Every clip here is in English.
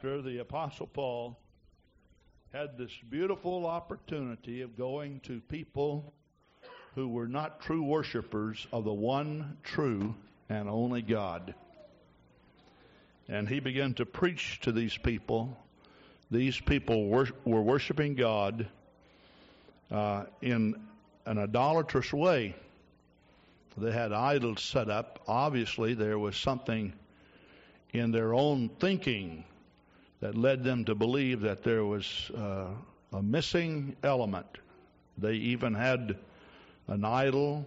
chapter, the Apostle Paul had this beautiful opportunity of going to people who were not true worshipers of the one true and only God. And he began to preach to these people. These people were, were worshiping God uh, in an idolatrous way. They had idols set up. Obviously, there was something in their own thinking that led them to believe that there was uh, a missing element. They even had an idol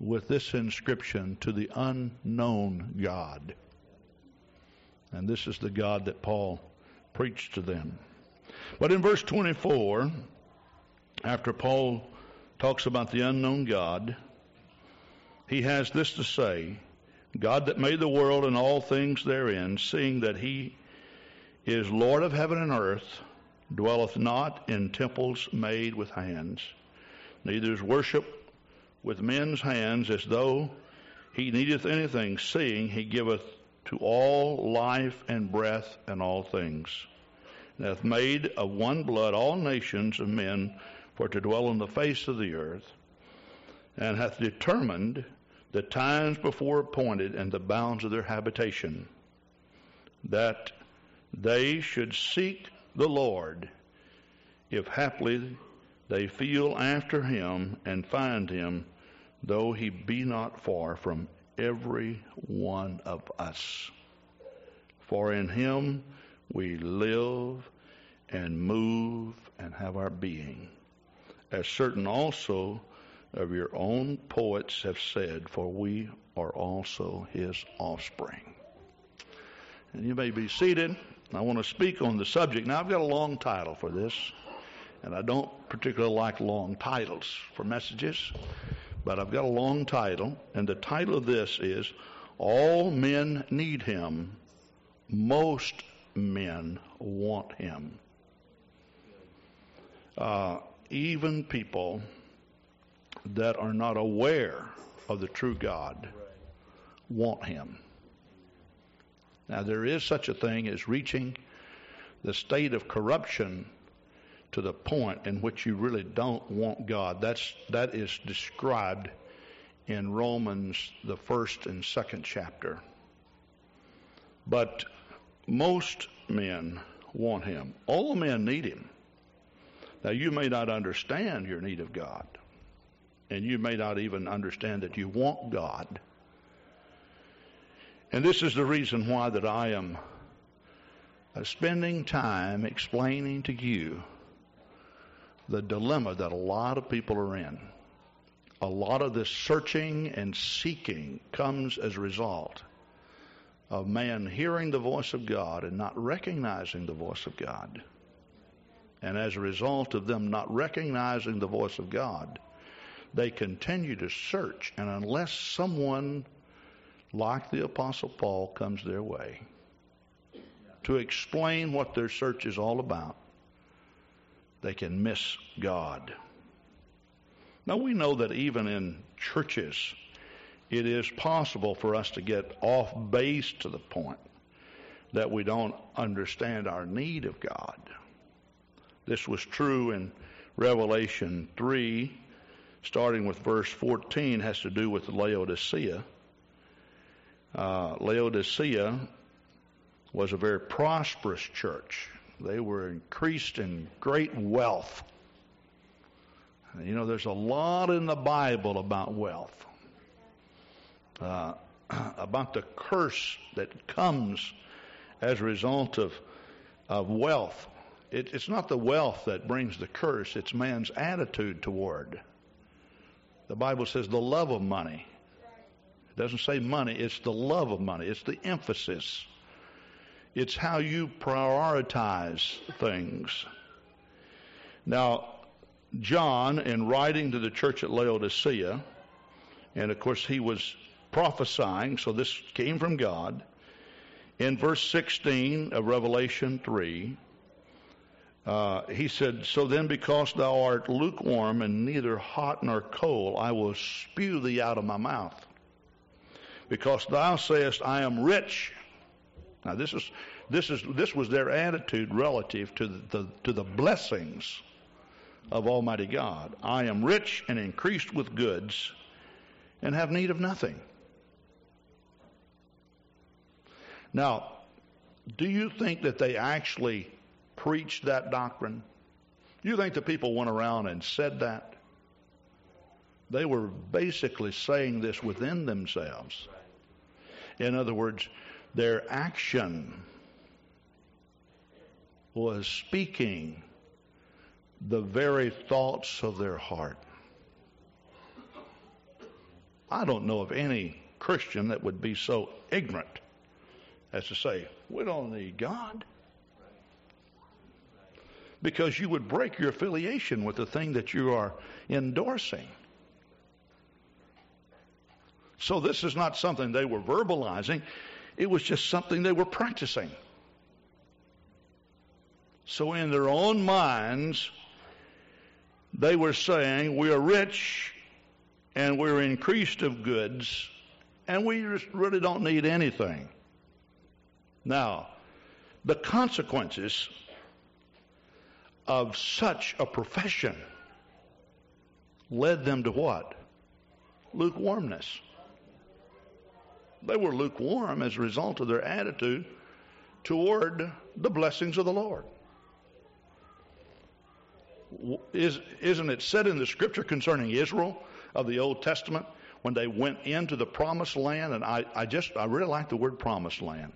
with this inscription to the unknown God. And this is the God that Paul preached to them. But in verse 24, after Paul talks about the unknown God, he has this to say God that made the world and all things therein, seeing that he is Lord of heaven and earth, dwelleth not in temples made with hands, neither is worship with men's hands as though he needeth anything, seeing he giveth to all life and breath and all things, and hath made of one blood all nations of men for to dwell on the face of the earth, and hath determined the times before appointed and the bounds of their habitation, that they should seek the Lord, if haply they feel after him and find him, though he be not far from every one of us. For in him we live and move and have our being. As certain also of your own poets have said, for we are also his offspring. And you may be seated. I want to speak on the subject. Now, I've got a long title for this, and I don't particularly like long titles for messages, but I've got a long title, and the title of this is All Men Need Him, Most Men Want Him. Uh, even people that are not aware of the true God want Him. Now, there is such a thing as reaching the state of corruption to the point in which you really don't want God. That's, that is described in Romans, the first and second chapter. But most men want Him. All men need Him. Now, you may not understand your need of God, and you may not even understand that you want God. And this is the reason why that I am uh, spending time explaining to you the dilemma that a lot of people are in. A lot of this searching and seeking comes as a result of man hearing the voice of God and not recognizing the voice of God. And as a result of them not recognizing the voice of God, they continue to search. And unless someone like the Apostle Paul, comes their way to explain what their search is all about, they can miss God. Now, we know that even in churches, it is possible for us to get off base to the point that we don't understand our need of God. This was true in Revelation 3, starting with verse 14, has to do with Laodicea uh, Laodicea was a very prosperous church. They were increased in great wealth. You know, there's a lot in the Bible about wealth, uh, about the curse that comes as a result of, of wealth. It, it's not the wealth that brings the curse, it's man's attitude toward. The Bible says the love of money it doesn't say money, it's the love of money, it's the emphasis. It's how you prioritize things. Now, John, in writing to the church at Laodicea, and of course he was prophesying, so this came from God. In verse 16 of Revelation 3, uh, he said, So then, because thou art lukewarm and neither hot nor cold, I will spew thee out of my mouth because thou sayest, I am rich. Now, this is, this is this was their attitude relative to the, the to the blessings of Almighty God. I am rich and increased with goods, and have need of nothing. Now, do you think that they actually preached that doctrine? Do you think the people went around and said that? They were basically saying this within themselves. In other words, their action was speaking the very thoughts of their heart. I don't know of any Christian that would be so ignorant as to say, we don't need God. Because you would break your affiliation with the thing that you are endorsing. So this is not something they were verbalizing, it was just something they were practicing. So in their own minds, they were saying, We are rich and we're increased of goods, and we just really don't need anything. Now, the consequences of such a profession led them to what? Lukewarmness. They were lukewarm as a result of their attitude toward the blessings of the Lord. Is, isn't it said in the scripture concerning Israel of the Old Testament when they went into the promised land? And I, I just, I really like the word promised land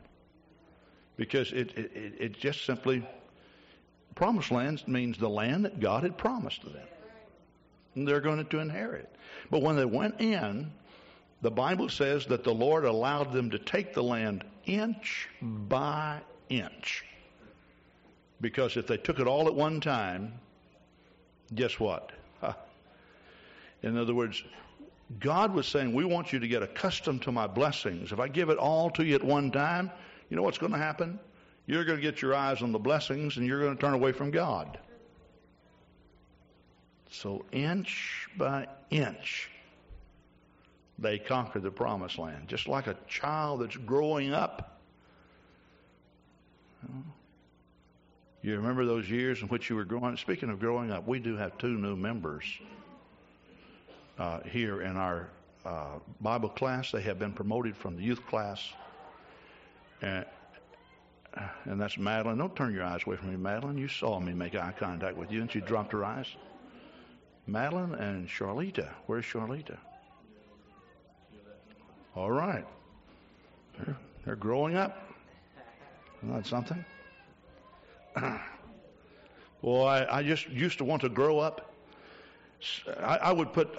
because it, it, it just simply, promised land means the land that God had promised to them. And they're going to inherit. But when they went in, the Bible says that the Lord allowed them to take the land inch by inch. Because if they took it all at one time, guess what? In other words, God was saying, We want you to get accustomed to my blessings. If I give it all to you at one time, you know what's going to happen? You're going to get your eyes on the blessings and you're going to turn away from God. So, inch by inch, they conquered the promised land. Just like a child that's growing up. You remember those years in which you were growing up? Speaking of growing up, we do have two new members uh, here in our uh, Bible class. They have been promoted from the youth class and, and that's Madeline. Don't turn your eyes away from me, Madeline. You saw me make eye contact with you, and she dropped her eyes. Madeline and Charlita. Where's Charlita? All right. They're, they're growing up. Isn't that something? well, I, I, just used to want to grow up. I, I would put.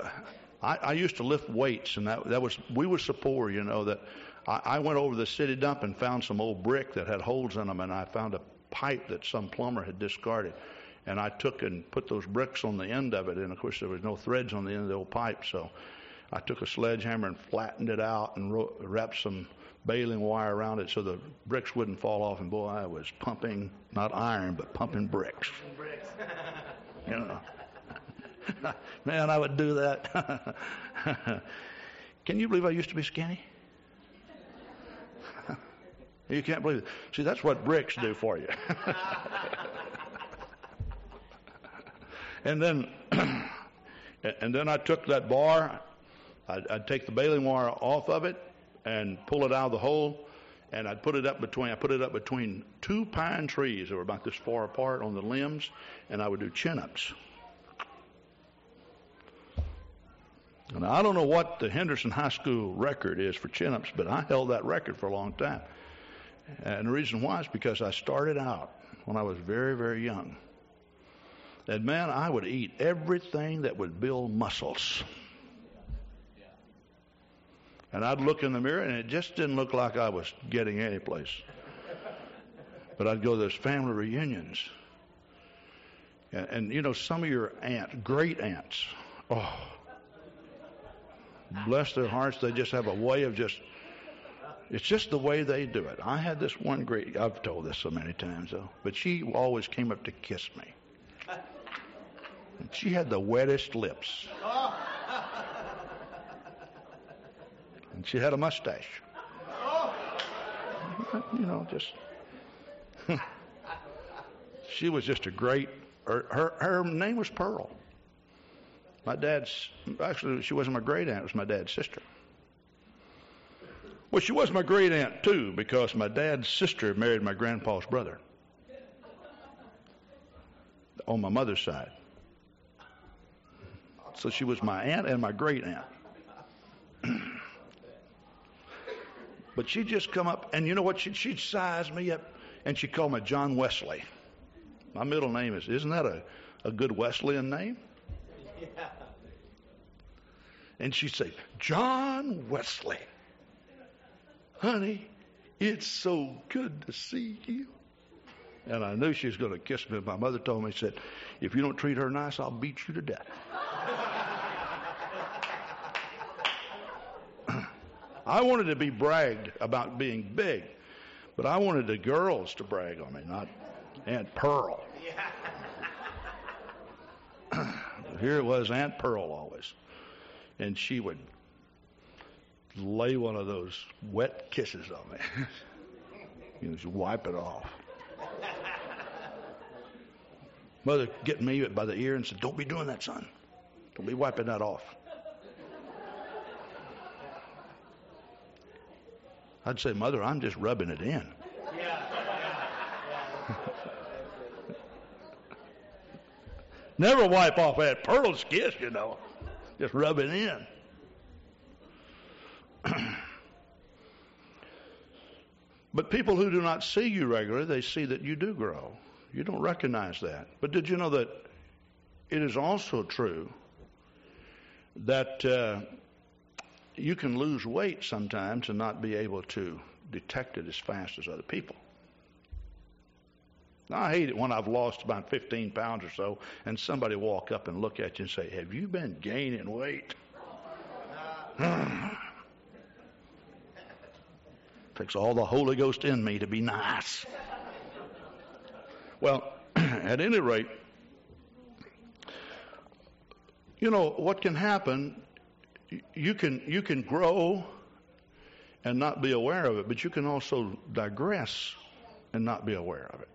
I, I, used to lift weights, and that that was we were so poor, you know, that I, I went over the city dump and found some old brick that had holes in them, and I found a pipe that some plumber had discarded. And I took and put those bricks on the end of it, and of course there was no threads on the end of the old pipe, so I took a sledgehammer and flattened it out and ro- wrapped some baling wire around it so the bricks wouldn't fall off. And boy, I was pumping not iron but pumping bricks. you know, man, I would do that. Can you believe I used to be skinny? You can't believe it. See, that's what bricks do for you. and then, and then I took that bar. I'd, I'd take the baling wire off of it and pull it out of the hole, and I'd put it up between. I put it up between two pine trees that were about this far apart on the limbs, and I would do chin-ups. And I don't know what the Henderson High School record is for chin-ups, but I held that record for a long time. And the reason why is because I started out when I was very, very young. And man, I would eat everything that would build muscles. And I'd look in the mirror and it just didn't look like I was getting any place. But I'd go to those family reunions. And, and you know, some of your aunts, great aunts, oh, bless their hearts, they just have a way of just it's just the way they do it. I had this one great, I've told this so many times though, but she always came up to kiss me. And she had the wettest lips. And she had a mustache. You know, just, hmm. she was just a great. Her, her her name was Pearl. My dad's actually she wasn't my great aunt; it was my dad's sister. Well, she was my great aunt too, because my dad's sister married my grandpa's brother on my mother's side. So she was my aunt and my great aunt. But she'd just come up, and you know what? She'd, she'd size me up, and she'd call me John Wesley. My middle name is, isn't that a, a good Wesleyan name? Yeah. And she'd say, John Wesley. Honey, it's so good to see you. And I knew she was going to kiss me. My mother told me, she said, if you don't treat her nice, I'll beat you to death. I wanted to be bragged about being big, but I wanted the girls to brag on me, not Aunt Pearl. Here it was, Aunt Pearl always. And she would lay one of those wet kisses on me. you know, just wipe it off. Mother get me by the ear and said, Don't be doing that, son. Don't be wiping that off. I'd say, Mother, I'm just rubbing it in. Never wipe off that Pearl's kiss, you know. Just rub it in. but people who do not see you regularly, they see that you do grow. You don't recognize that. But did you know that it is also true that uh, you can lose weight sometimes and not be able to detect it as fast as other people? Now, I hate it when I've lost about 15 pounds or so and somebody walk up and look at you and say, Have you been gaining weight? Takes all the Holy Ghost in me to be nice. Well, at any rate, you know what can happen. You can you can grow and not be aware of it, but you can also digress and not be aware of it.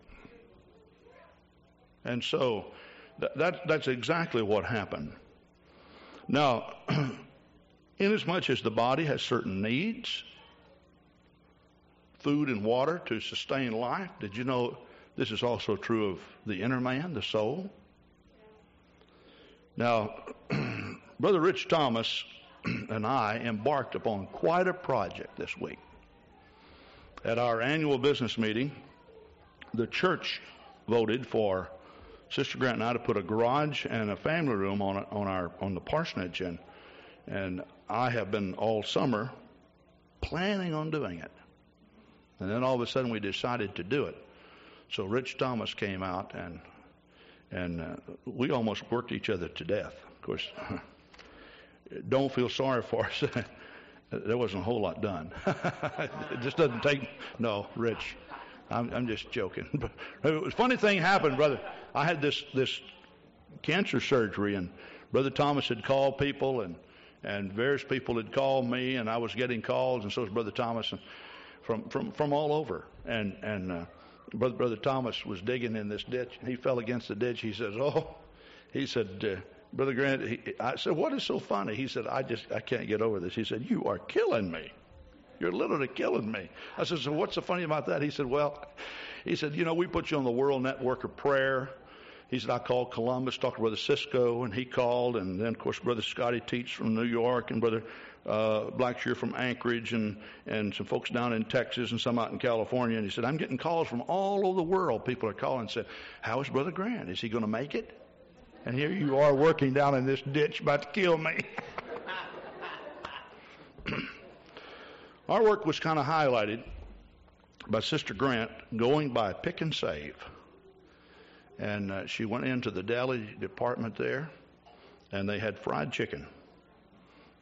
And so that, that that's exactly what happened. Now, inasmuch as the body has certain needs, food and water to sustain life, did you know this is also true of the inner man, the soul. Now, Brother Rich Thomas and I embarked upon quite a project this week. At our annual business meeting, the church voted for Sister Grant and I to put a garage and a family room on on our on the parsonage, and and I have been all summer planning on doing it, and then all of a sudden we decided to do it. So Rich Thomas came out and and uh, we almost worked each other to death. Of course, don't feel sorry for us. there wasn't a whole lot done. it just doesn't take. No, Rich, I'm, I'm just joking. But a funny thing happened, brother. I had this this cancer surgery, and Brother Thomas had called people, and and various people had called me, and I was getting calls, and so was Brother Thomas, and from from from all over, and and. Uh, Brother, Brother Thomas was digging in this ditch, he fell against the ditch. He says, "Oh," he said, uh, "Brother Grant." He, I said, "What is so funny?" He said, "I just I can't get over this." He said, "You are killing me. You're literally killing me." I said, "So what's so funny about that?" He said, "Well," he said, "You know, we put you on the World Network of Prayer." He said, I called Columbus, talked to Brother Cisco, and he called, and then, of course, Brother Scotty Teach from New York, and Brother uh, Blackshear from Anchorage and, and some folks down in Texas and some out in California. And he said, I'm getting calls from all over the world. People are calling and said, How is Brother Grant? Is he going to make it? And here you are working down in this ditch about to kill me. Our work was kind of highlighted by Sister Grant going by pick and save. And uh, she went into the deli department there, and they had fried chicken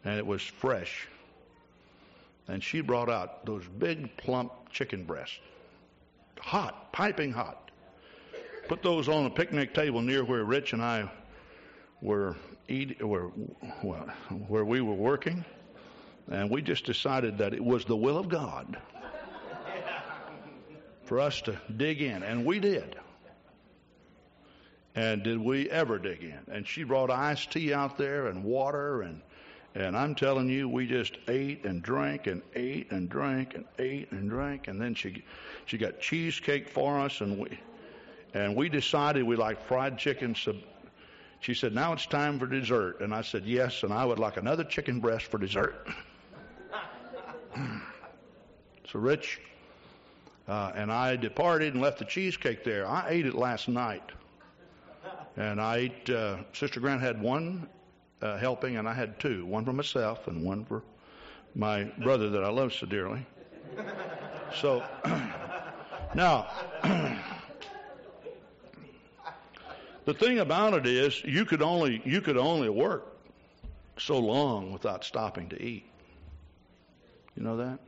and it was fresh. And she brought out those big, plump chicken breasts, hot, piping hot. Put those on a picnic table near where Rich and I were eat, were, well, where we were working, and we just decided that it was the will of God for us to dig in, and we did. And did we ever dig in? And she brought iced tea out there and water and and I'm telling you, we just ate and drank and ate and drank and ate and drank, and then she she got cheesecake for us, and we and we decided we like fried chicken. So she said, "Now it's time for dessert," and I said, "Yes," and I would like another chicken breast for dessert. so Rich uh, and I departed and left the cheesecake there. I ate it last night, and I ate. Uh, Sister Grant had one uh, helping, and I had two one for myself and one for my brother that I love so dearly. So now, the thing about it is, you could only you could only work so long without stopping to eat. You know that?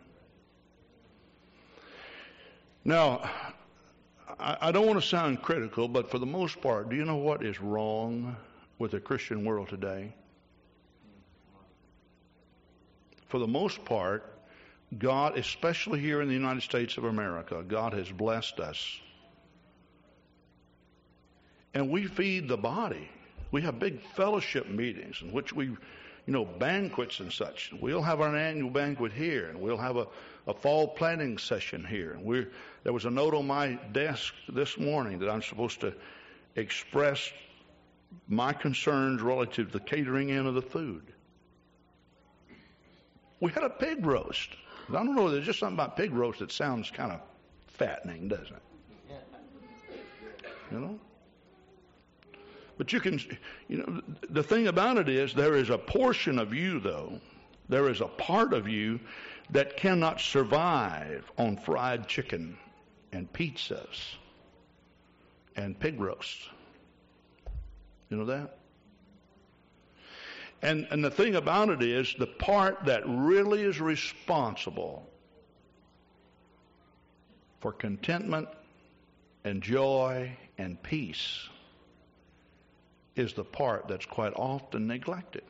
Now, I, I don't want to sound critical, but for the most part, do you know what is wrong with the Christian world today? for the most part, God, especially here in the United States of America, God has blessed us. And we feed the body. We have big fellowship meetings in which we, you know, banquets and such. We'll have our annual banquet here, and we'll have a, a fall planning session here. And we there was a note on my desk this morning that I'm supposed to express my concerns relative to the catering in of the food. We had a pig roast. I don't know, there's just something about pig roast that sounds kind of fattening, doesn't it? You know? But you can, you know, the thing about it is there is a portion of you, though, there is a part of you that cannot survive on fried chicken and pizzas and pig roasts. You know that? And, and the thing about it is, the part that really is responsible for contentment and joy and peace is the part that's quite often neglected.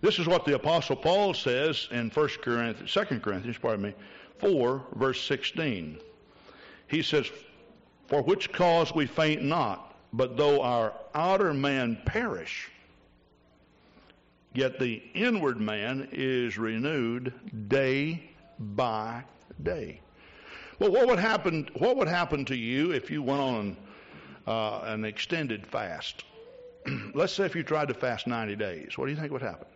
This is what the apostle Paul says in 1 Corinthians, 2 Corinthians, pardon me, 4 verse 16. He says, "For which cause we faint not, but though our outer man perish, yet the inward man is renewed day by day. Well, what would happen? What would happen to you if you went on uh, an extended fast? Let's say if you tried to fast 90 days. What do you think would happen?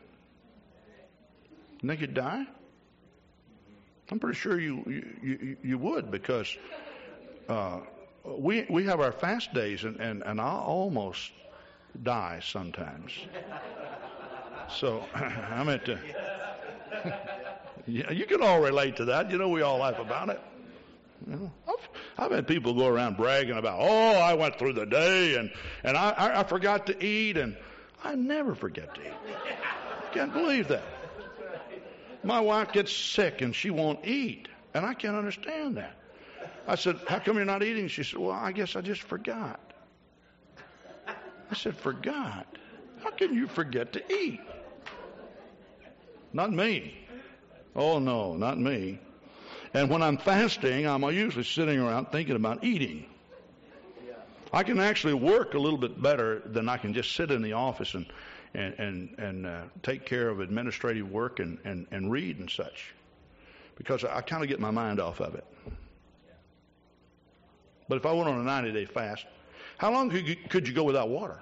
You think you'd die? I'm pretty sure you you, you, you would because uh, we we have our fast days, and and, and I almost die sometimes. So I meant to. you can all relate to that. You know, we all laugh about it. You know, I've, I've had people go around bragging about, oh, I went through the day and and I, I, I forgot to eat, and I never forget to eat. I Can't believe that. My wife gets sick and she won't eat, and I can't understand that. I said, How come you're not eating? She said, Well, I guess I just forgot. I said, Forgot? How can you forget to eat? Not me. Oh, no, not me. And when I'm fasting, I'm usually sitting around thinking about eating. I can actually work a little bit better than I can just sit in the office and and and, and uh, take care of administrative work and, and, and read and such, because I, kind of get my mind off of it. But if I went on a 90 day fast, how long could you, could you go without water?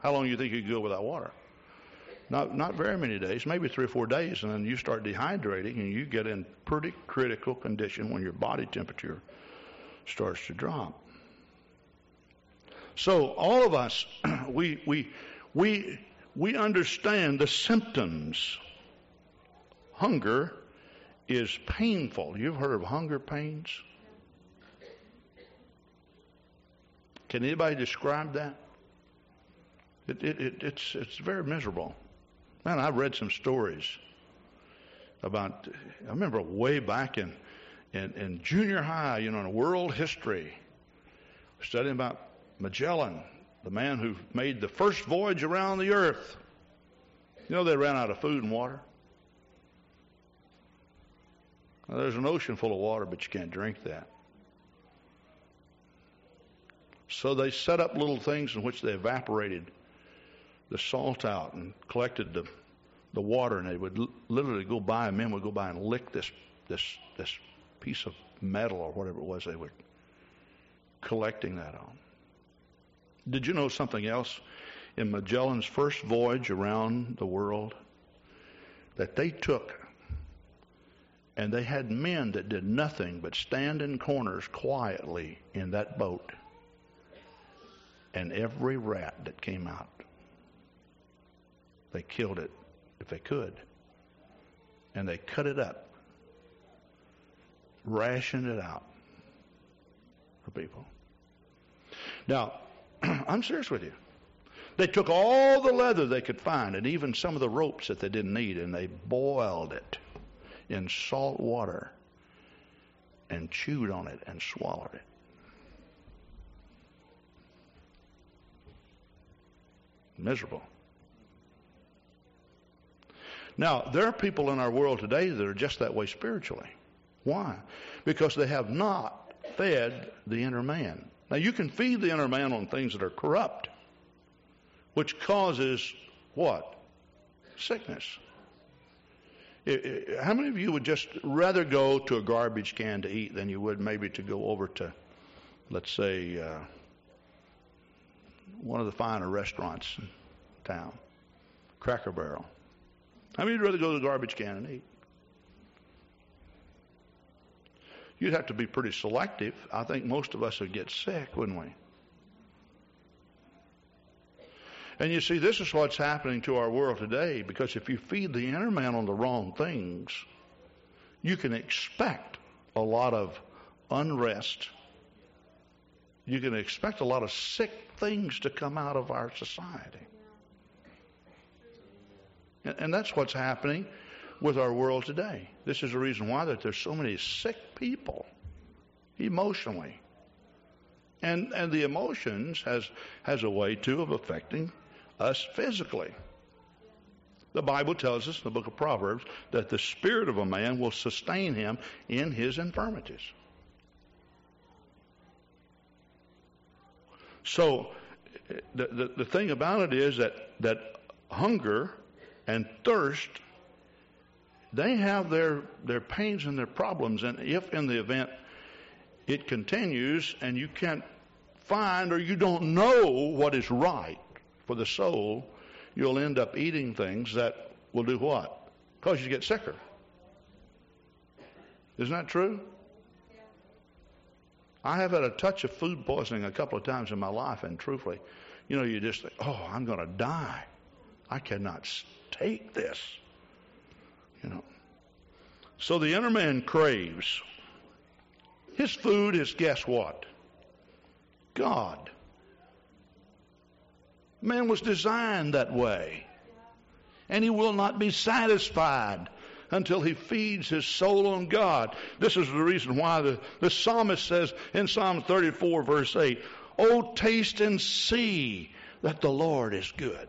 How long do you think you could go without water? Not, not very many days, maybe three or four days, and then you start dehydrating and you get in pretty critical condition when your body temperature starts to drop. So all of us, we, we, we, we understand the symptoms. Hunger is painful. You've heard of hunger pains? Can anybody describe that? It, it, it, it's, it's very miserable. Man, I've read some stories about, I remember way back in, in, in junior high, you know, in world history, studying about Magellan, the man who made the first voyage around the earth. You know, they ran out of food and water. Now, there's an ocean full of water, but you can't drink that. So they set up little things in which they evaporated the salt out and collected the the water, and they would literally go by, and men would go by and lick this this this piece of metal or whatever it was they were collecting that on. Did you know something else? In Magellan's first voyage around the world, that they took and they had men that did nothing but stand in corners quietly in that boat. And every rat that came out, they killed it if they could. And they cut it up, rationed it out for people. Now, I'm serious with you. They took all the leather they could find and even some of the ropes that they didn't need and they boiled it in salt water and chewed on it and swallowed it. Miserable. Now, there are people in our world today that are just that way spiritually. Why? Because they have not fed the inner man. Now, you can feed the inner man on things that are corrupt, which causes what? Sickness. How many of you would just rather go to a garbage can to eat than you would maybe to go over to, let's say, uh, one of the finer restaurants in town, Cracker Barrel? How many would rather go to the garbage can and eat? You'd have to be pretty selective. I think most of us would get sick, wouldn't we? And you see, this is what's happening to our world today because if you feed the inner man on the wrong things, you can expect a lot of unrest. You can expect a lot of sick things to come out of our society. And that's what's happening with our world today. This is the reason why that there's so many sick people emotionally. And and the emotions has has a way too of affecting us physically. The Bible tells us in the book of Proverbs that the spirit of a man will sustain him in his infirmities. So the, the, the thing about it is that, that hunger and thirst, they have their, their pains and their problems. And if in the event it continues and you can't find or you don't know what is right, for the soul, you'll end up eating things that will do what? Cause you to get sicker. Isn't that true? I have had a touch of food poisoning a couple of times in my life, and truthfully, you know, you just think, oh, I'm going to die. I cannot take this. You know. So the inner man craves. His food is guess what? God. Man was designed that way. And he will not be satisfied until he feeds his soul on God. This is the reason why the, the psalmist says in Psalm 34, verse 8, Oh, taste and see that the Lord is good.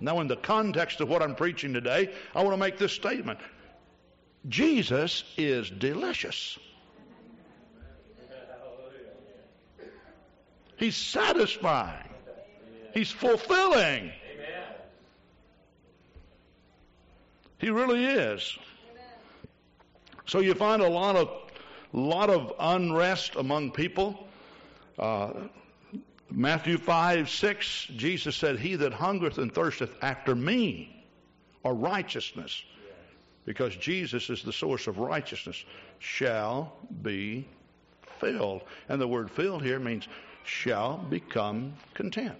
Now, in the context of what I'm preaching today, I want to make this statement Jesus is delicious. He's satisfying. He's fulfilling. He really is. So you find a lot of lot of unrest among people. Uh, Matthew 5, 6, Jesus said, He that hungereth and thirsteth after me, or righteousness, because Jesus is the source of righteousness, shall be filled. And the word filled here means shall become content.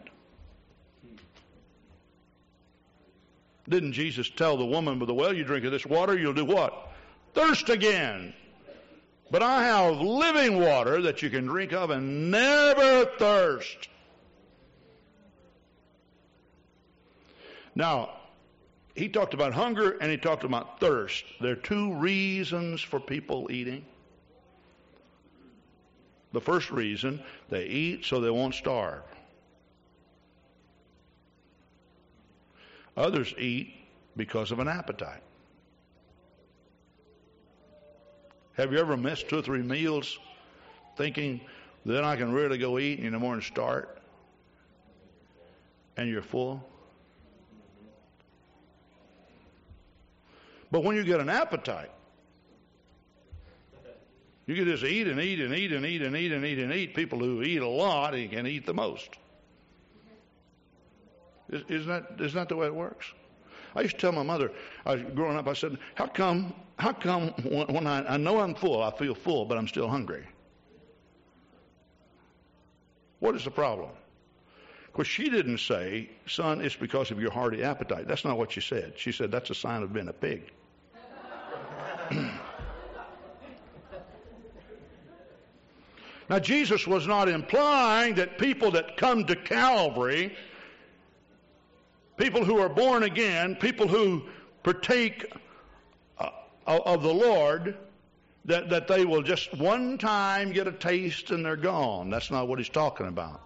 Didn't Jesus tell the woman with the well, you drink of this water, you'll do what? Thirst again. But I have living water that you can drink of and never thirst. Now, he talked about hunger and he talked about thirst. There are two reasons for people eating. The first reason, they eat so they won't starve. Others eat because of an appetite. Have you ever missed two or three meals thinking then I can really go eat and in the morning start and you're full? But when you get an appetite, you can just eat and eat and eat and eat and eat and eat and eat. People who eat a lot can eat the most. Isn't that, isn't that the way it works? I used to tell my mother, I was growing up, I said, how come, how come when I, I know I'm full, I feel full, but I'm still hungry? What is the problem? Of course, she didn't say, son, it's because of your hearty appetite. That's not what she said. She said, that's a sign of being a pig. now, Jesus was not implying that people that come to Calvary people who are born again, people who partake of the Lord, that, that they will just one time get a taste and they're gone. That's not what he's talking about.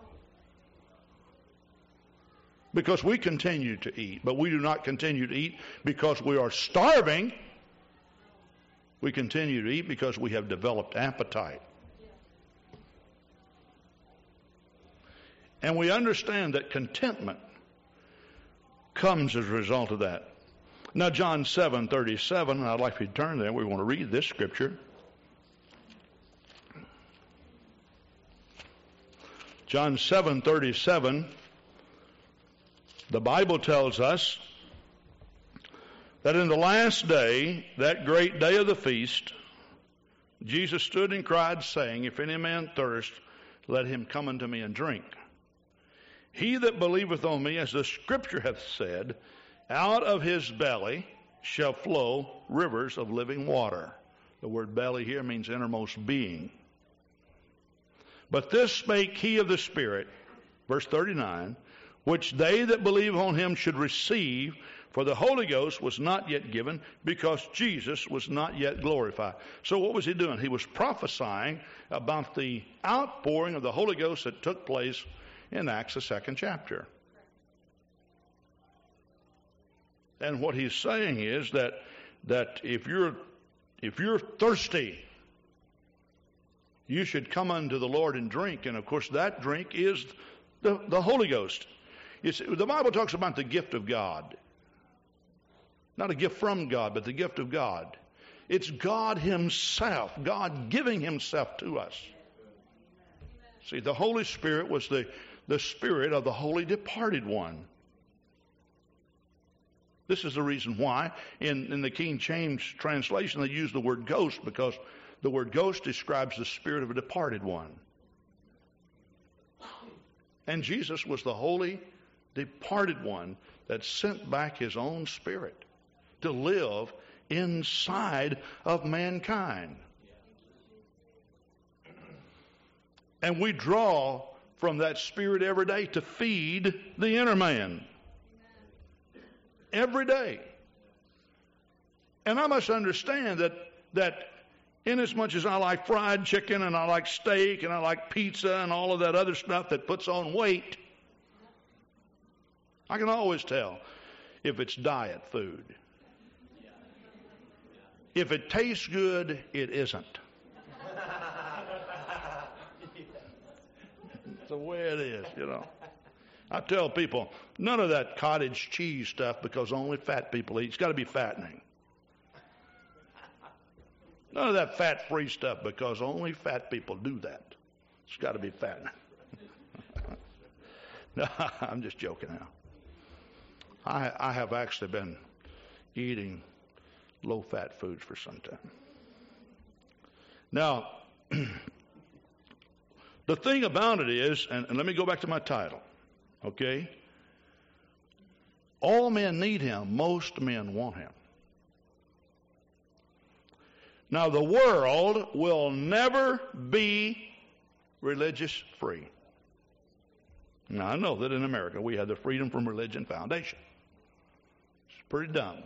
Because we continue to eat, but we do not continue to eat because we are starving. We continue to eat because we have developed appetite. And we understand that contentment comes as a result of that. Now, John 7 37, I'd like you to turn there. We want to read this scripture. John 7 37, the Bible tells us that in the last day, that great day of the feast, Jesus stood and cried, saying, If any man thirst, let him come unto me and drink. He that believeth on me, as the scripture hath said, out of his belly shall flow rivers of living water. The word belly here means innermost being. But this spake he of the Spirit, verse 39, which they that believe on him should receive, for the Holy Ghost was not yet given, because Jesus was not yet glorified. So what was he doing? He was prophesying about the outpouring of the Holy Ghost that took place in Acts, the second chapter. And what he's saying is that that if you're if you're thirsty, you should come unto the Lord and drink. And of course, that drink is the, the Holy Ghost. It's, the Bible talks about the gift of God. Not a gift from God, but the gift of God. It's God Himself, God giving Himself to us. See, the Holy Spirit was the, the spirit of the holy departed one. This is the reason why in, in the King James translation they use the word ghost because the word ghost describes the spirit of a departed one. And Jesus was the holy departed one that sent back his own spirit to live inside of mankind. And we draw from that Spirit every day to feed the inner man. Every day. And I must understand that, that inasmuch as I like fried chicken and I like steak and I like pizza and all of that other stuff that puts on weight, I can always tell if it's diet food. If it tastes good, it isn't. It's the way it is, you know. I tell people, none of that cottage cheese stuff because only fat people eat. It's got to be fattening. None of that fat free stuff because only fat people do that. It's got to be fattening. no, I'm just joking now. I, I have actually been eating low fat foods for some time. Now, The thing about it is, and, and let me go back to my title, okay? All men need him, most men want him. Now, the world will never be religious free. Now, I know that in America we have the Freedom from Religion Foundation. It's pretty dumb.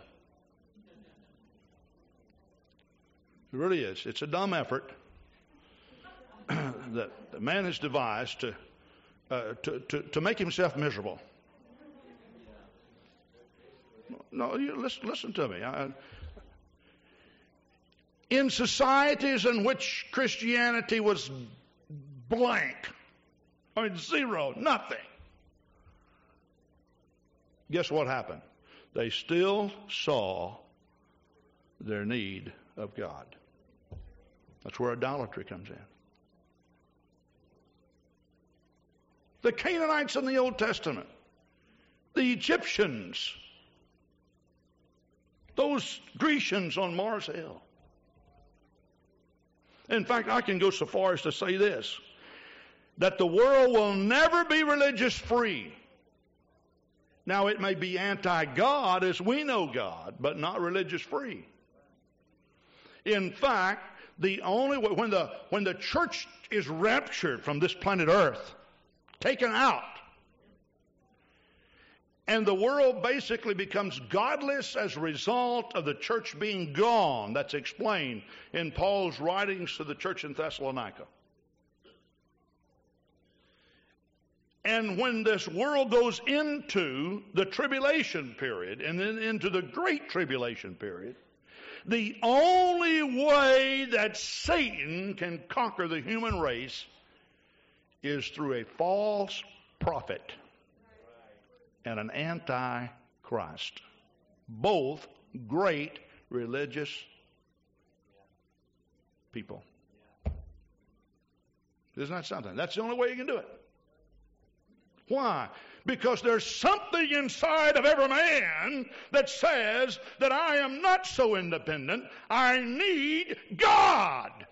It really is. It's a dumb effort that the man has devised to, uh, to, to, to, make himself miserable. No, you listen, listen to me. I, in societies in which Christianity was blank, I mean, zero, nothing, guess what happened? They still saw their need of God. That's where idolatry comes in. The Canaanites in the Old Testament, the Egyptians, those Grecians on Mars Hill. In fact, I can go so far as to say this that the world will never be religious free. Now, it may be anti God as we know God, but not religious free. In fact, the only way, when the, when the church is raptured from this planet Earth, taken out, and the world basically becomes godless as a result of the church being gone. That's explained in Paul's writings to the church in Thessalonica. And when this world goes into the tribulation period and then into the great tribulation period, the only way that Satan can conquer the human race is through a false prophet and an antichrist. Both great religious people. Isn't that something? That's the only way you can do it. Why? Because there's something inside of every man that says that I am not so independent. I need God.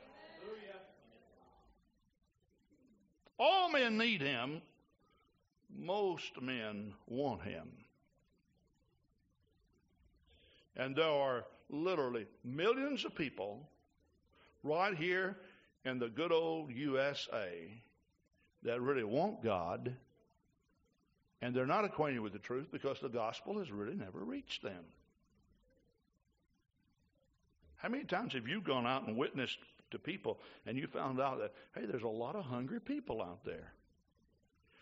All men need Him. Most men want Him. And there are literally millions of people right here in the good old USA that really want God and they're not acquainted with the truth because the gospel has really never reached them. How many times have you gone out and witnessed to people and you found out that, hey, there's a lot of hungry people out there?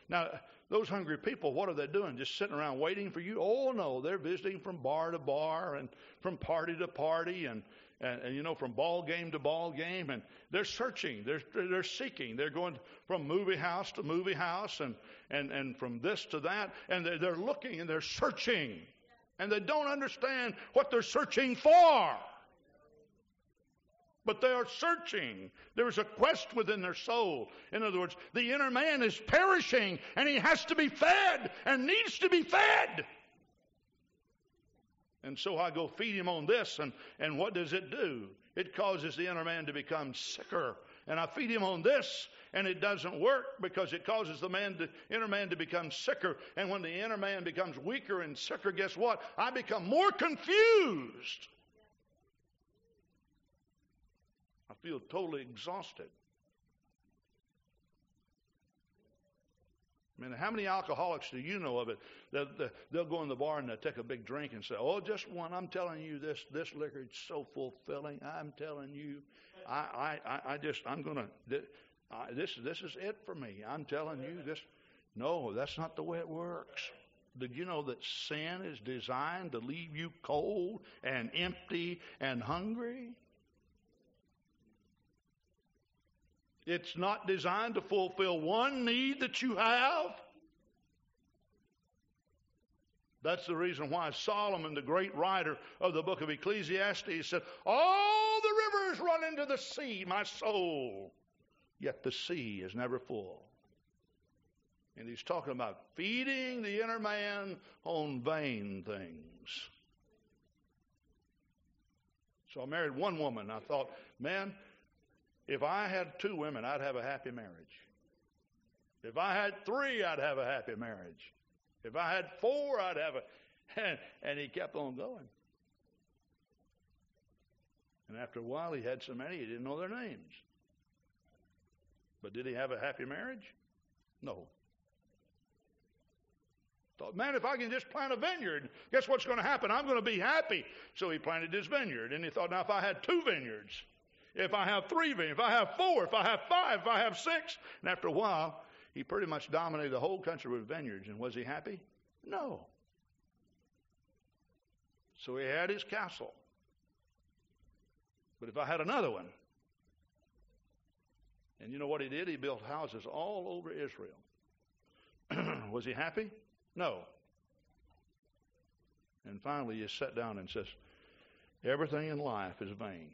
Now, those hungry people, what are they doing? Just sitting around waiting for you? Oh, no, they're visiting from bar to bar and from party to party and, and, and, you know, from ball game to ball game, and they're searching, they're they're seeking, they're going from movie house to movie house, and and and from this to that, and they're, they're looking and they're searching, and they don't understand what they're searching for. But they are searching. There is a quest within their soul. In other words, the inner man is perishing and he has to be fed and needs to be fed. And so I go feed him on this, and, and what does it do? It causes the inner man to become sicker. And I feed him on this, and it doesn't work because it causes the man to, inner man to become sicker. And when the inner man becomes weaker and sicker, guess what? I become more confused. I feel totally exhausted. I mean, how many alcoholics do you know of it? They'll, they'll go in the bar and they'll take a big drink and say, "Oh, just one." I'm telling you, this this liquor is so fulfilling. I'm telling you, I I I just I'm gonna this this is it for me. I'm telling you this. No, that's not the way it works. Did you know that sin is designed to leave you cold and empty and hungry? It's not designed to fulfill one need that you have. That's the reason why Solomon, the great writer of the book of Ecclesiastes, said, All the rivers run into the sea, my soul, yet the sea is never full. And he's talking about feeding the inner man on vain things. So I married one woman. I thought, man, if I had two women, I'd have a happy marriage. If I had three, I'd have a happy marriage. If I had four, I'd have a. And, and he kept on going. And after a while, he had so many, he didn't know their names. But did he have a happy marriage? No. Thought, man, if I can just plant a vineyard, guess what's going to happen? I'm going to be happy. So he planted his vineyard. And he thought, now if I had two vineyards, if I have three vineyards, if I have four, if I have five, if I have six. And after a while, he pretty much dominated the whole country with vineyards. And was he happy? No. So he had his castle. But if I had another one, and you know what he did? He built houses all over Israel. Was he happy? No. And finally, he sat down and says, Everything in life is vain.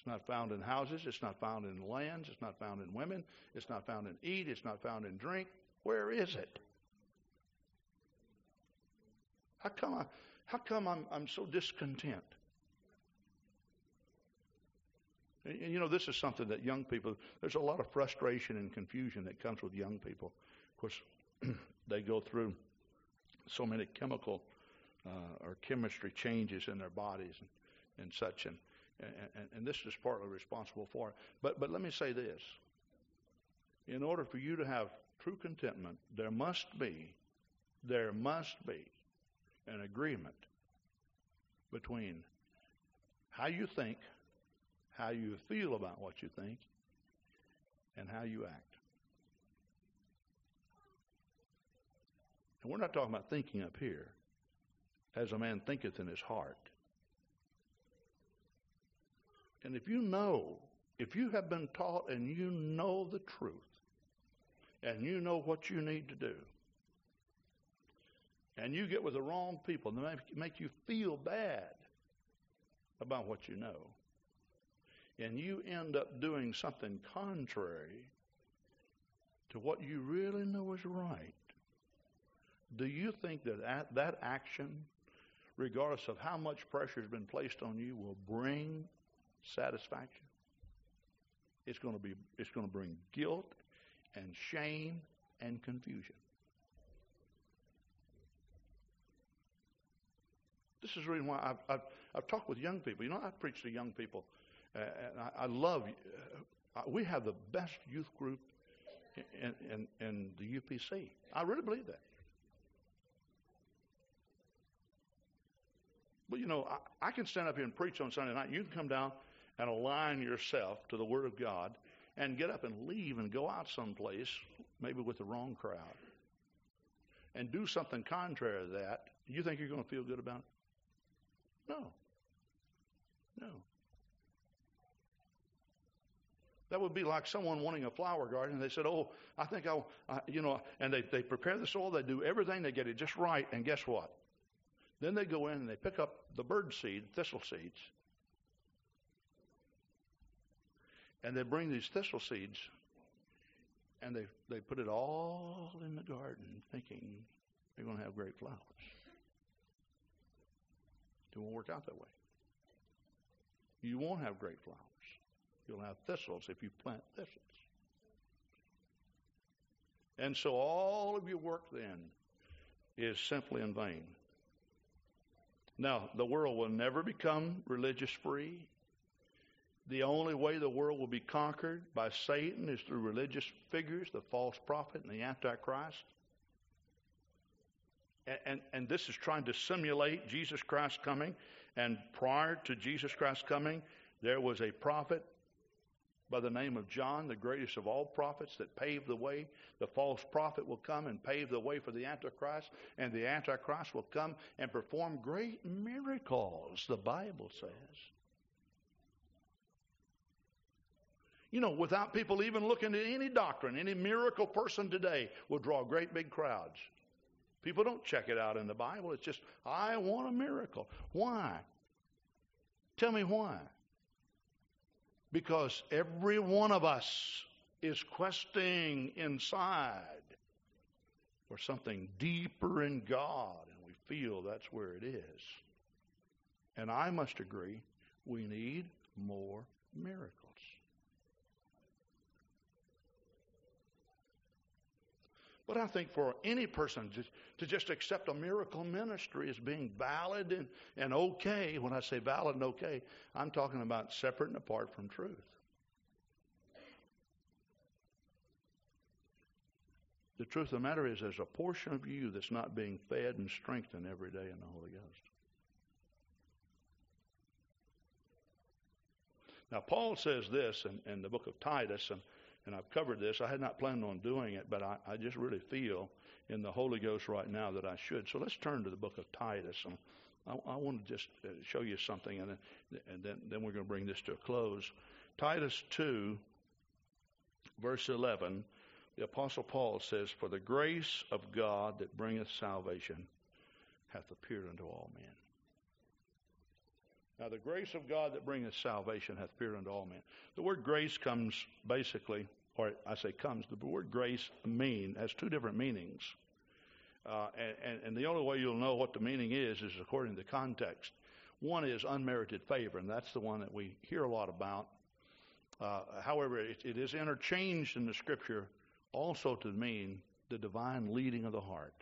It's not found in houses. It's not found in lands. It's not found in women. It's not found in eat. It's not found in drink. Where is it? How come, I, how come I'm, I'm so discontent? And, you know, this is something that young people, there's a lot of frustration and confusion that comes with young people. Of course, they go through so many chemical uh, or chemistry changes in their bodies and, and such. And, and, and this is partly responsible for it. But, but let me say this. In order for you to have true contentment, there must be, there must be an agreement between how you think, how you feel about what you think, and how you act. And we're not talking about thinking up here, as a man thinketh in his heart. And if you know, if you have been taught and you know the truth, and you know what you need to do, and you get with the wrong people, they make you feel bad about what you know, and you end up doing something contrary to what you really know is right, do you think that that action, regardless of how much pressure has been placed on you, will bring satisfaction. It's going to be it's going to bring guilt and shame and confusion. This is the reason why I've, I've, I've, talked with young people. You know, I preach to young people, uh, and I, I love. Uh, we have the best youth group in, in, in the UPC. I really believe that. But you know, I, I, can stand up here and preach on Sunday night. You can come down and align yourself to the Word of God and get up and leave and go out someplace, maybe with the wrong crowd, and do something contrary to that, you think you're going to feel good about it? No. No. That would be like someone wanting a flower garden. And they said, "Oh, I think I'll, I, you know," and they they prepare the soil, they do everything, they get it just right, and guess what? Then they go in and they pick up the bird seed, thistle seeds, And they bring these thistle seeds and they, they put it all in the garden thinking they're going to have great flowers. It won't work out that way. You won't have great flowers. You'll have thistles if you plant thistles. And so all of your work then is simply in vain. Now, the world will never become religious free. The only way the world will be conquered by Satan is through religious figures, the false prophet and the Antichrist. And, and, and this is trying to simulate Jesus Christ coming. And prior to Jesus Christ coming, there was a prophet by the name of John, the greatest of all prophets, that paved the way. The false prophet will come and pave the way for the Antichrist, and the Antichrist will come and perform great miracles, the Bible says. You know, without people even looking at any doctrine, any miracle person today will draw great big crowds. People don't check it out in the Bible. It's just, I want a miracle. Why? Tell me why. Because every one of us is questing inside for something deeper in God, and we feel that's where it is. And I must agree, we need more miracles. But I think for any person to, to just accept a miracle ministry as being valid and, and okay, when I say valid and okay, I'm talking about separate and apart from truth. The truth of the matter is, there's a portion of you that's not being fed and strengthened every day in the Holy Ghost. Now, Paul says this in, in the book of Titus, and and I've covered this. I had not planned on doing it, but I, I just really feel in the Holy Ghost right now that I should. So let's turn to the book of Titus. And I, I want to just uh, show you something, and, and then, then we're going to bring this to a close. Titus 2, verse 11, the Apostle Paul says, For the grace of God that bringeth salvation hath appeared unto all men. Now, the grace of God that bringeth salvation hath appeared unto all men. The word grace comes basically, or I say comes, the word grace mean has two different meanings. Uh, and, and the only way you'll know what the meaning is is according to context. One is unmerited favor, and that's the one that we hear a lot about. Uh, however, it, it is interchanged in the scripture also to mean the divine leading of the heart.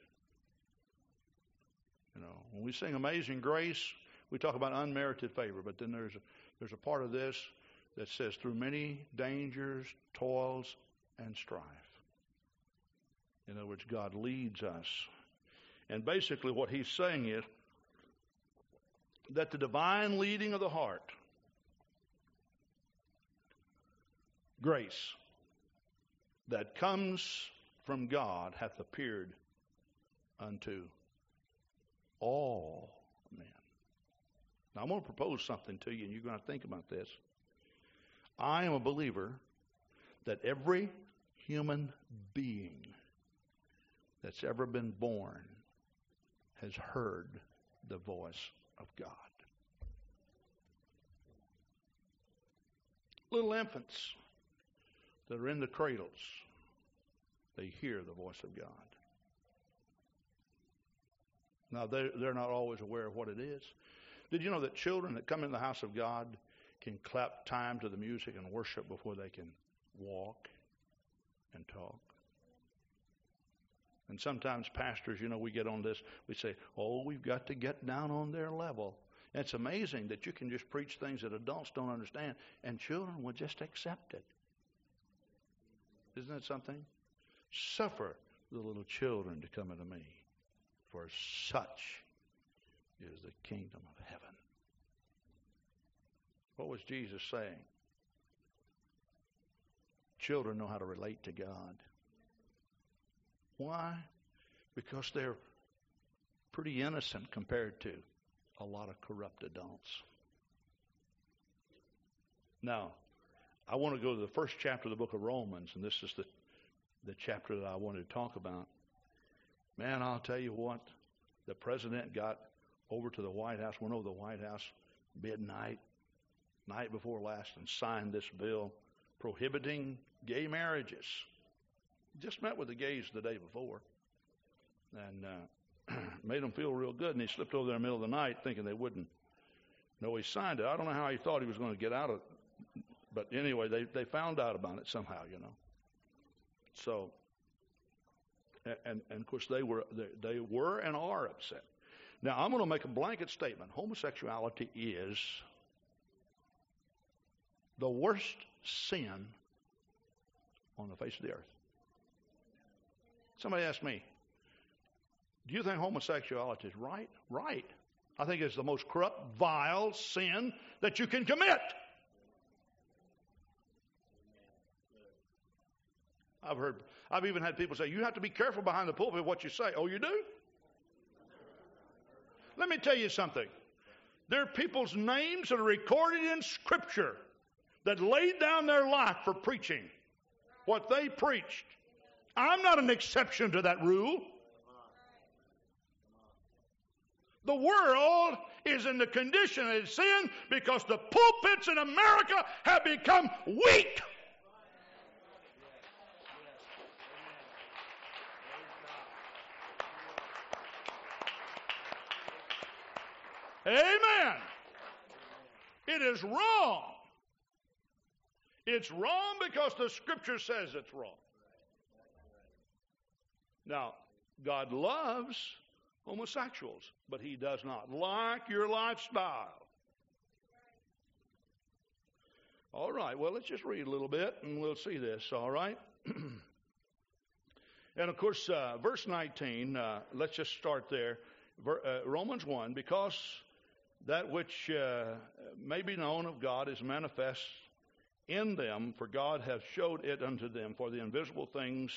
You know, when we sing Amazing Grace, we talk about unmerited favor, but then there's a, there's a part of this that says through many dangers, toils, and strife. In other words, God leads us. And basically, what he's saying is that the divine leading of the heart, grace, that comes from God hath appeared unto all men. Now, I'm going to propose something to you, and you're going to think about this. I am a believer that every human being that's ever been born has heard the voice of God. Little infants that are in the cradles, they hear the voice of God. Now, they're, they're not always aware of what it is. Did you know that children that come in the house of God can clap time to the music and worship before they can walk and talk? And sometimes pastors, you know, we get on this, we say, oh, we've got to get down on their level. And it's amazing that you can just preach things that adults don't understand, and children will just accept it. Isn't that something? Suffer the little children to come unto me, for such is the kingdom of heaven. What was Jesus saying? Children know how to relate to God. Why? Because they're pretty innocent compared to a lot of corrupt adults. Now, I want to go to the first chapter of the book of Romans, and this is the, the chapter that I wanted to talk about. Man, I'll tell you what, the president got over to the White House, went over to the White House midnight, night before last, and signed this bill prohibiting gay marriages. Just met with the gays the day before and uh, made them feel real good. And he slipped over there in the middle of the night thinking they wouldn't know he signed it. I don't know how he thought he was going to get out of it. But anyway, they, they found out about it somehow, you know. So, and, and of course, they were, they, they were and are upset. Now, I'm going to make a blanket statement. Homosexuality is the worst sin on the face of the earth. Somebody asked me, Do you think homosexuality is right? Right. I think it's the most corrupt, vile sin that you can commit. I've heard, I've even had people say, You have to be careful behind the pulpit what you say. Oh, you do? Let me tell you something. There are people's names that are recorded in Scripture that laid down their life for preaching what they preached. I'm not an exception to that rule. The world is in the condition of sin because the pulpits in America have become weak. Amen. It is wrong. It's wrong because the scripture says it's wrong. Now, God loves homosexuals, but He does not like your lifestyle. All right, well, let's just read a little bit and we'll see this, all right? and of course, uh, verse 19, uh, let's just start there. Ver, uh, Romans 1 because that which uh, may be known of God is manifest in them, for God hath showed it unto them. For the invisible things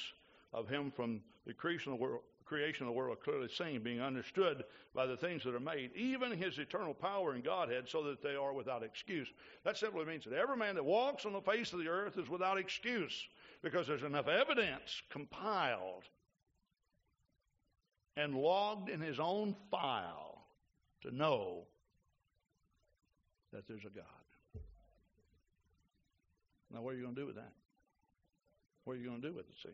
of Him from the creation of the world, creation of the world are clearly seen, being understood by the things that are made, even his eternal power and Godhead, so that they are without excuse. That simply means that every man that walks on the face of the earth is without excuse, because there's enough evidence compiled and logged in his own file to know that there's a God. Now, what are you going to do with that? What are you going to do with it, see?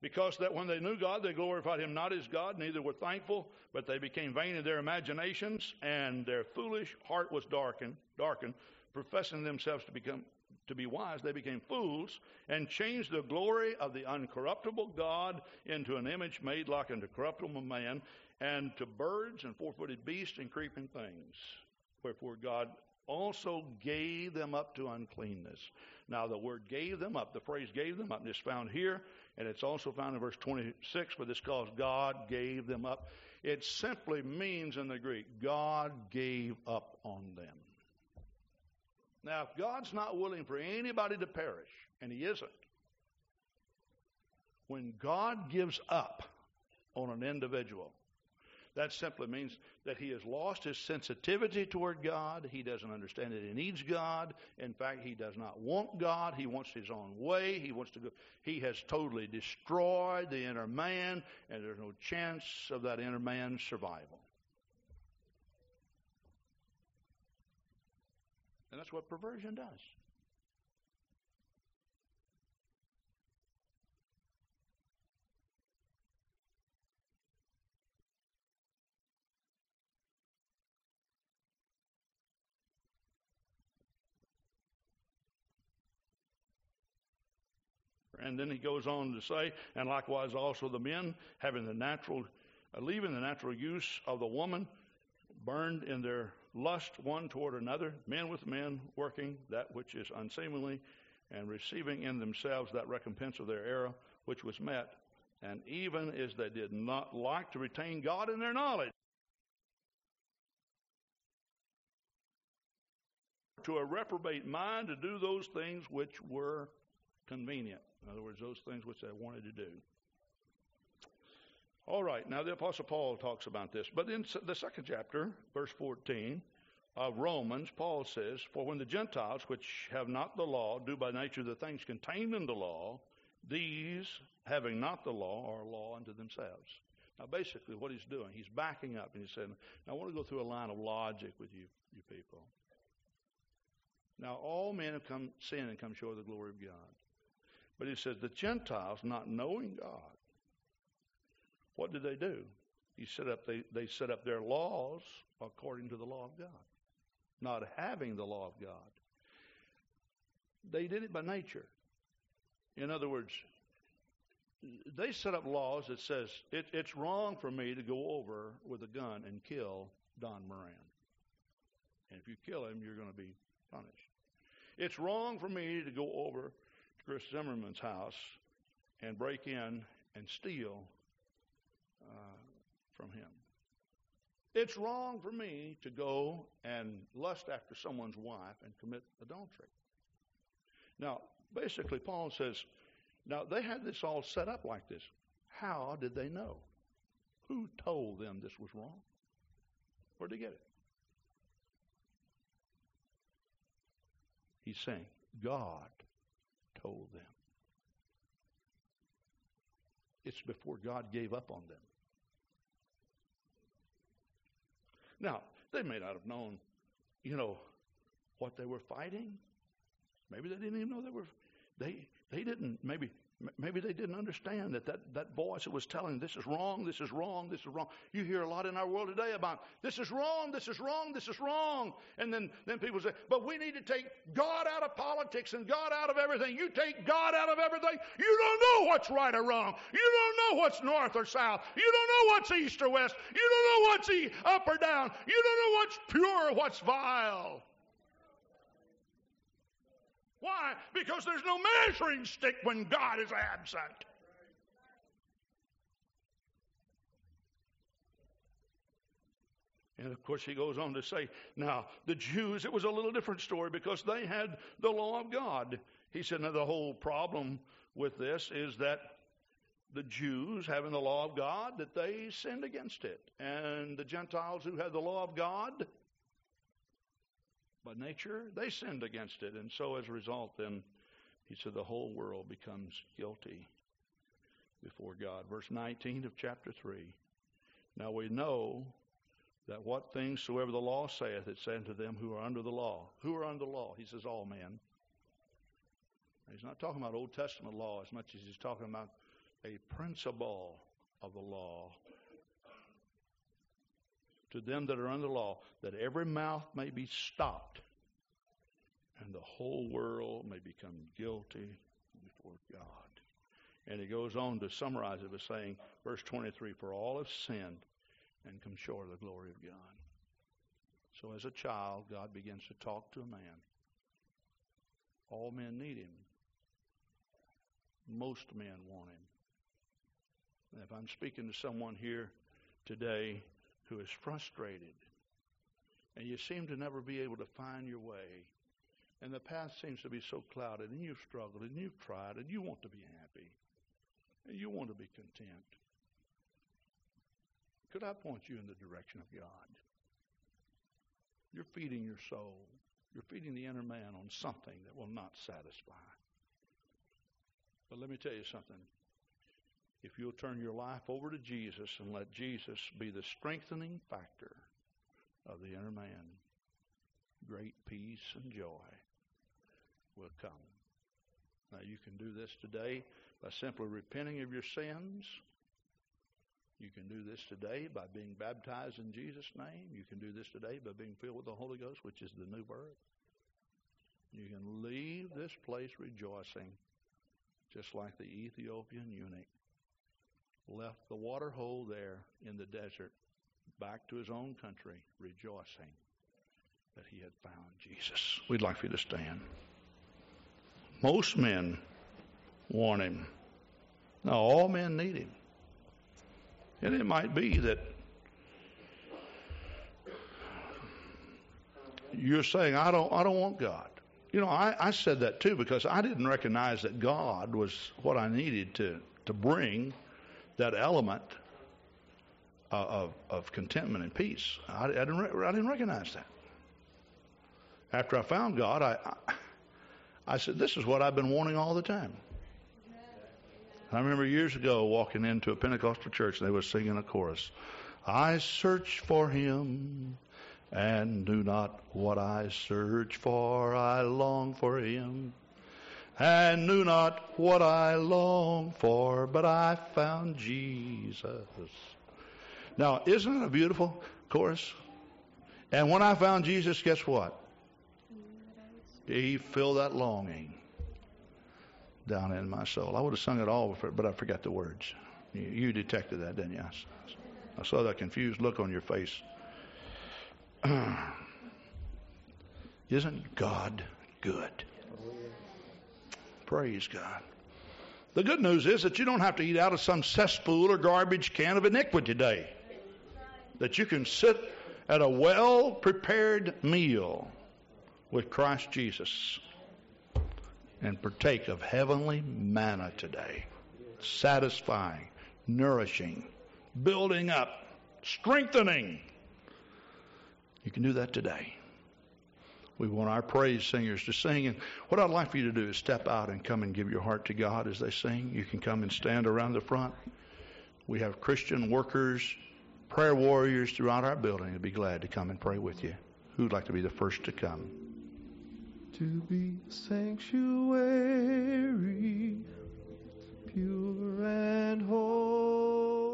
Because that when they knew God, they glorified him not as God, neither were thankful, but they became vain in their imaginations, and their foolish heart was darkened, darkened, professing themselves to become to be wise, they became fools and changed the glory of the uncorruptible God into an image made like unto corruptible man, and to birds and four footed beasts and creeping things. Wherefore God also gave them up to uncleanness. Now, the word gave them up, the phrase gave them up, is found here, and it's also found in verse 26, but this calls God gave them up. It simply means in the Greek, God gave up on them. Now, if God's not willing for anybody to perish, and He isn't, when God gives up on an individual, that simply means that he has lost his sensitivity toward God. He doesn't understand that he needs God. In fact, he does not want God. He wants his own way. He wants to go. He has totally destroyed the inner man, and there's no chance of that inner man's survival. And that's what perversion does. And then he goes on to say, and likewise also the men, having the natural, uh, leaving the natural use of the woman, burned in their lust one toward another, men with men, working that which is unseemly, and receiving in themselves that recompense of their error which was met. And even as they did not like to retain God in their knowledge, to a reprobate mind to do those things which were convenient. In other words, those things which they wanted to do. All right, now the Apostle Paul talks about this. But in the second chapter, verse 14 of Romans, Paul says, For when the Gentiles, which have not the law, do by nature the things contained in the law, these, having not the law, are law unto themselves. Now, basically, what he's doing, he's backing up and he's saying, I want to go through a line of logic with you, you people. Now, all men have come sin and come short of the glory of God. But he says the Gentiles, not knowing God, what did they do? He set up they, they set up their laws according to the law of God. Not having the law of God. They did it by nature. In other words, they set up laws that says it, it's wrong for me to go over with a gun and kill Don Moran. And if you kill him, you're going to be punished. It's wrong for me to go over Chris Zimmerman's house and break in and steal uh, from him. It's wrong for me to go and lust after someone's wife and commit adultery. Now, basically, Paul says, now they had this all set up like this. How did they know? Who told them this was wrong? Where'd they get it? He's saying, God told them. It's before God gave up on them. Now, they may not have known, you know, what they were fighting. Maybe they didn't even know they were they they didn't maybe Maybe they didn't understand that, that that voice that was telling this is wrong, this is wrong, this is wrong. You hear a lot in our world today about this is wrong, this is wrong, this is wrong. And then, then people say, but we need to take God out of politics and God out of everything. You take God out of everything, you don't know what's right or wrong. You don't know what's north or south. You don't know what's east or west. You don't know what's up or down. You don't know what's pure, what's vile. Why? Because there's no measuring stick when God is absent. And of course, he goes on to say, now, the Jews, it was a little different story because they had the law of God. He said, now, the whole problem with this is that the Jews having the law of God that they sinned against it. And the Gentiles who had the law of God by nature, they sinned against it. And so as a result, then, he said the whole world becomes guilty before God. Verse 19 of chapter 3. Now we know that what things soever the law saith, it saith to them who are under the law. Who are under the law? He says, all men. He's not talking about Old Testament law as much as he's talking about a principle of the law to them that are under law, that every mouth may be stopped and the whole world may become guilty before God. And he goes on to summarize it by saying, verse 23 For all have sinned and come short of the glory of God. So as a child, God begins to talk to a man. All men need him. Most men want him. And if I'm speaking to someone here today who is frustrated and you seem to never be able to find your way, and the path seems to be so clouded, and you've struggled, and you've tried, and you want to be happy, and you want to be content, could I point you in the direction of God? You're feeding your soul. You're feeding the inner man on something that will not satisfy. But let me tell you something. If you'll turn your life over to Jesus and let Jesus be the strengthening factor of the inner man, great peace and joy will come. Now, you can do this today by simply repenting of your sins you can do this today by being baptized in Jesus' name. You can do this today by being filled with the Holy Ghost, which is the new birth. You can leave this place rejoicing, just like the Ethiopian eunuch left the water hole there in the desert back to his own country, rejoicing that he had found Jesus. We'd like for you to stand. Most men want him. Now, all men need him. And it might be that you're saying, I don't, I don't want God. You know, I, I said that too because I didn't recognize that God was what I needed to, to bring that element of, of contentment and peace. I, I, didn't, I didn't recognize that. After I found God, I, I, I said, This is what I've been wanting all the time. I remember years ago walking into a Pentecostal church, and they were singing a chorus. I search for him and do not what I search for. I long for him and knew not what I longed for, but I found Jesus. Now, isn't it a beautiful chorus? And when I found Jesus, guess what? He filled that longing down in my soul. I would have sung it all, but I forgot the words. You, you detected that, didn't you? I saw that confused look on your face. Isn't God good? Praise God. The good news is that you don't have to eat out of some cesspool or garbage can of iniquity today. That you can sit at a well prepared meal with Christ Jesus and partake of heavenly manna today. Satisfying, nourishing, building up, strengthening. You can do that today. We want our praise singers to sing. And what I'd like for you to do is step out and come and give your heart to God as they sing. You can come and stand around the front. We have Christian workers, prayer warriors throughout our building. I'd be glad to come and pray with you. Who'd like to be the first to come? To be a sanctuary, pure and whole.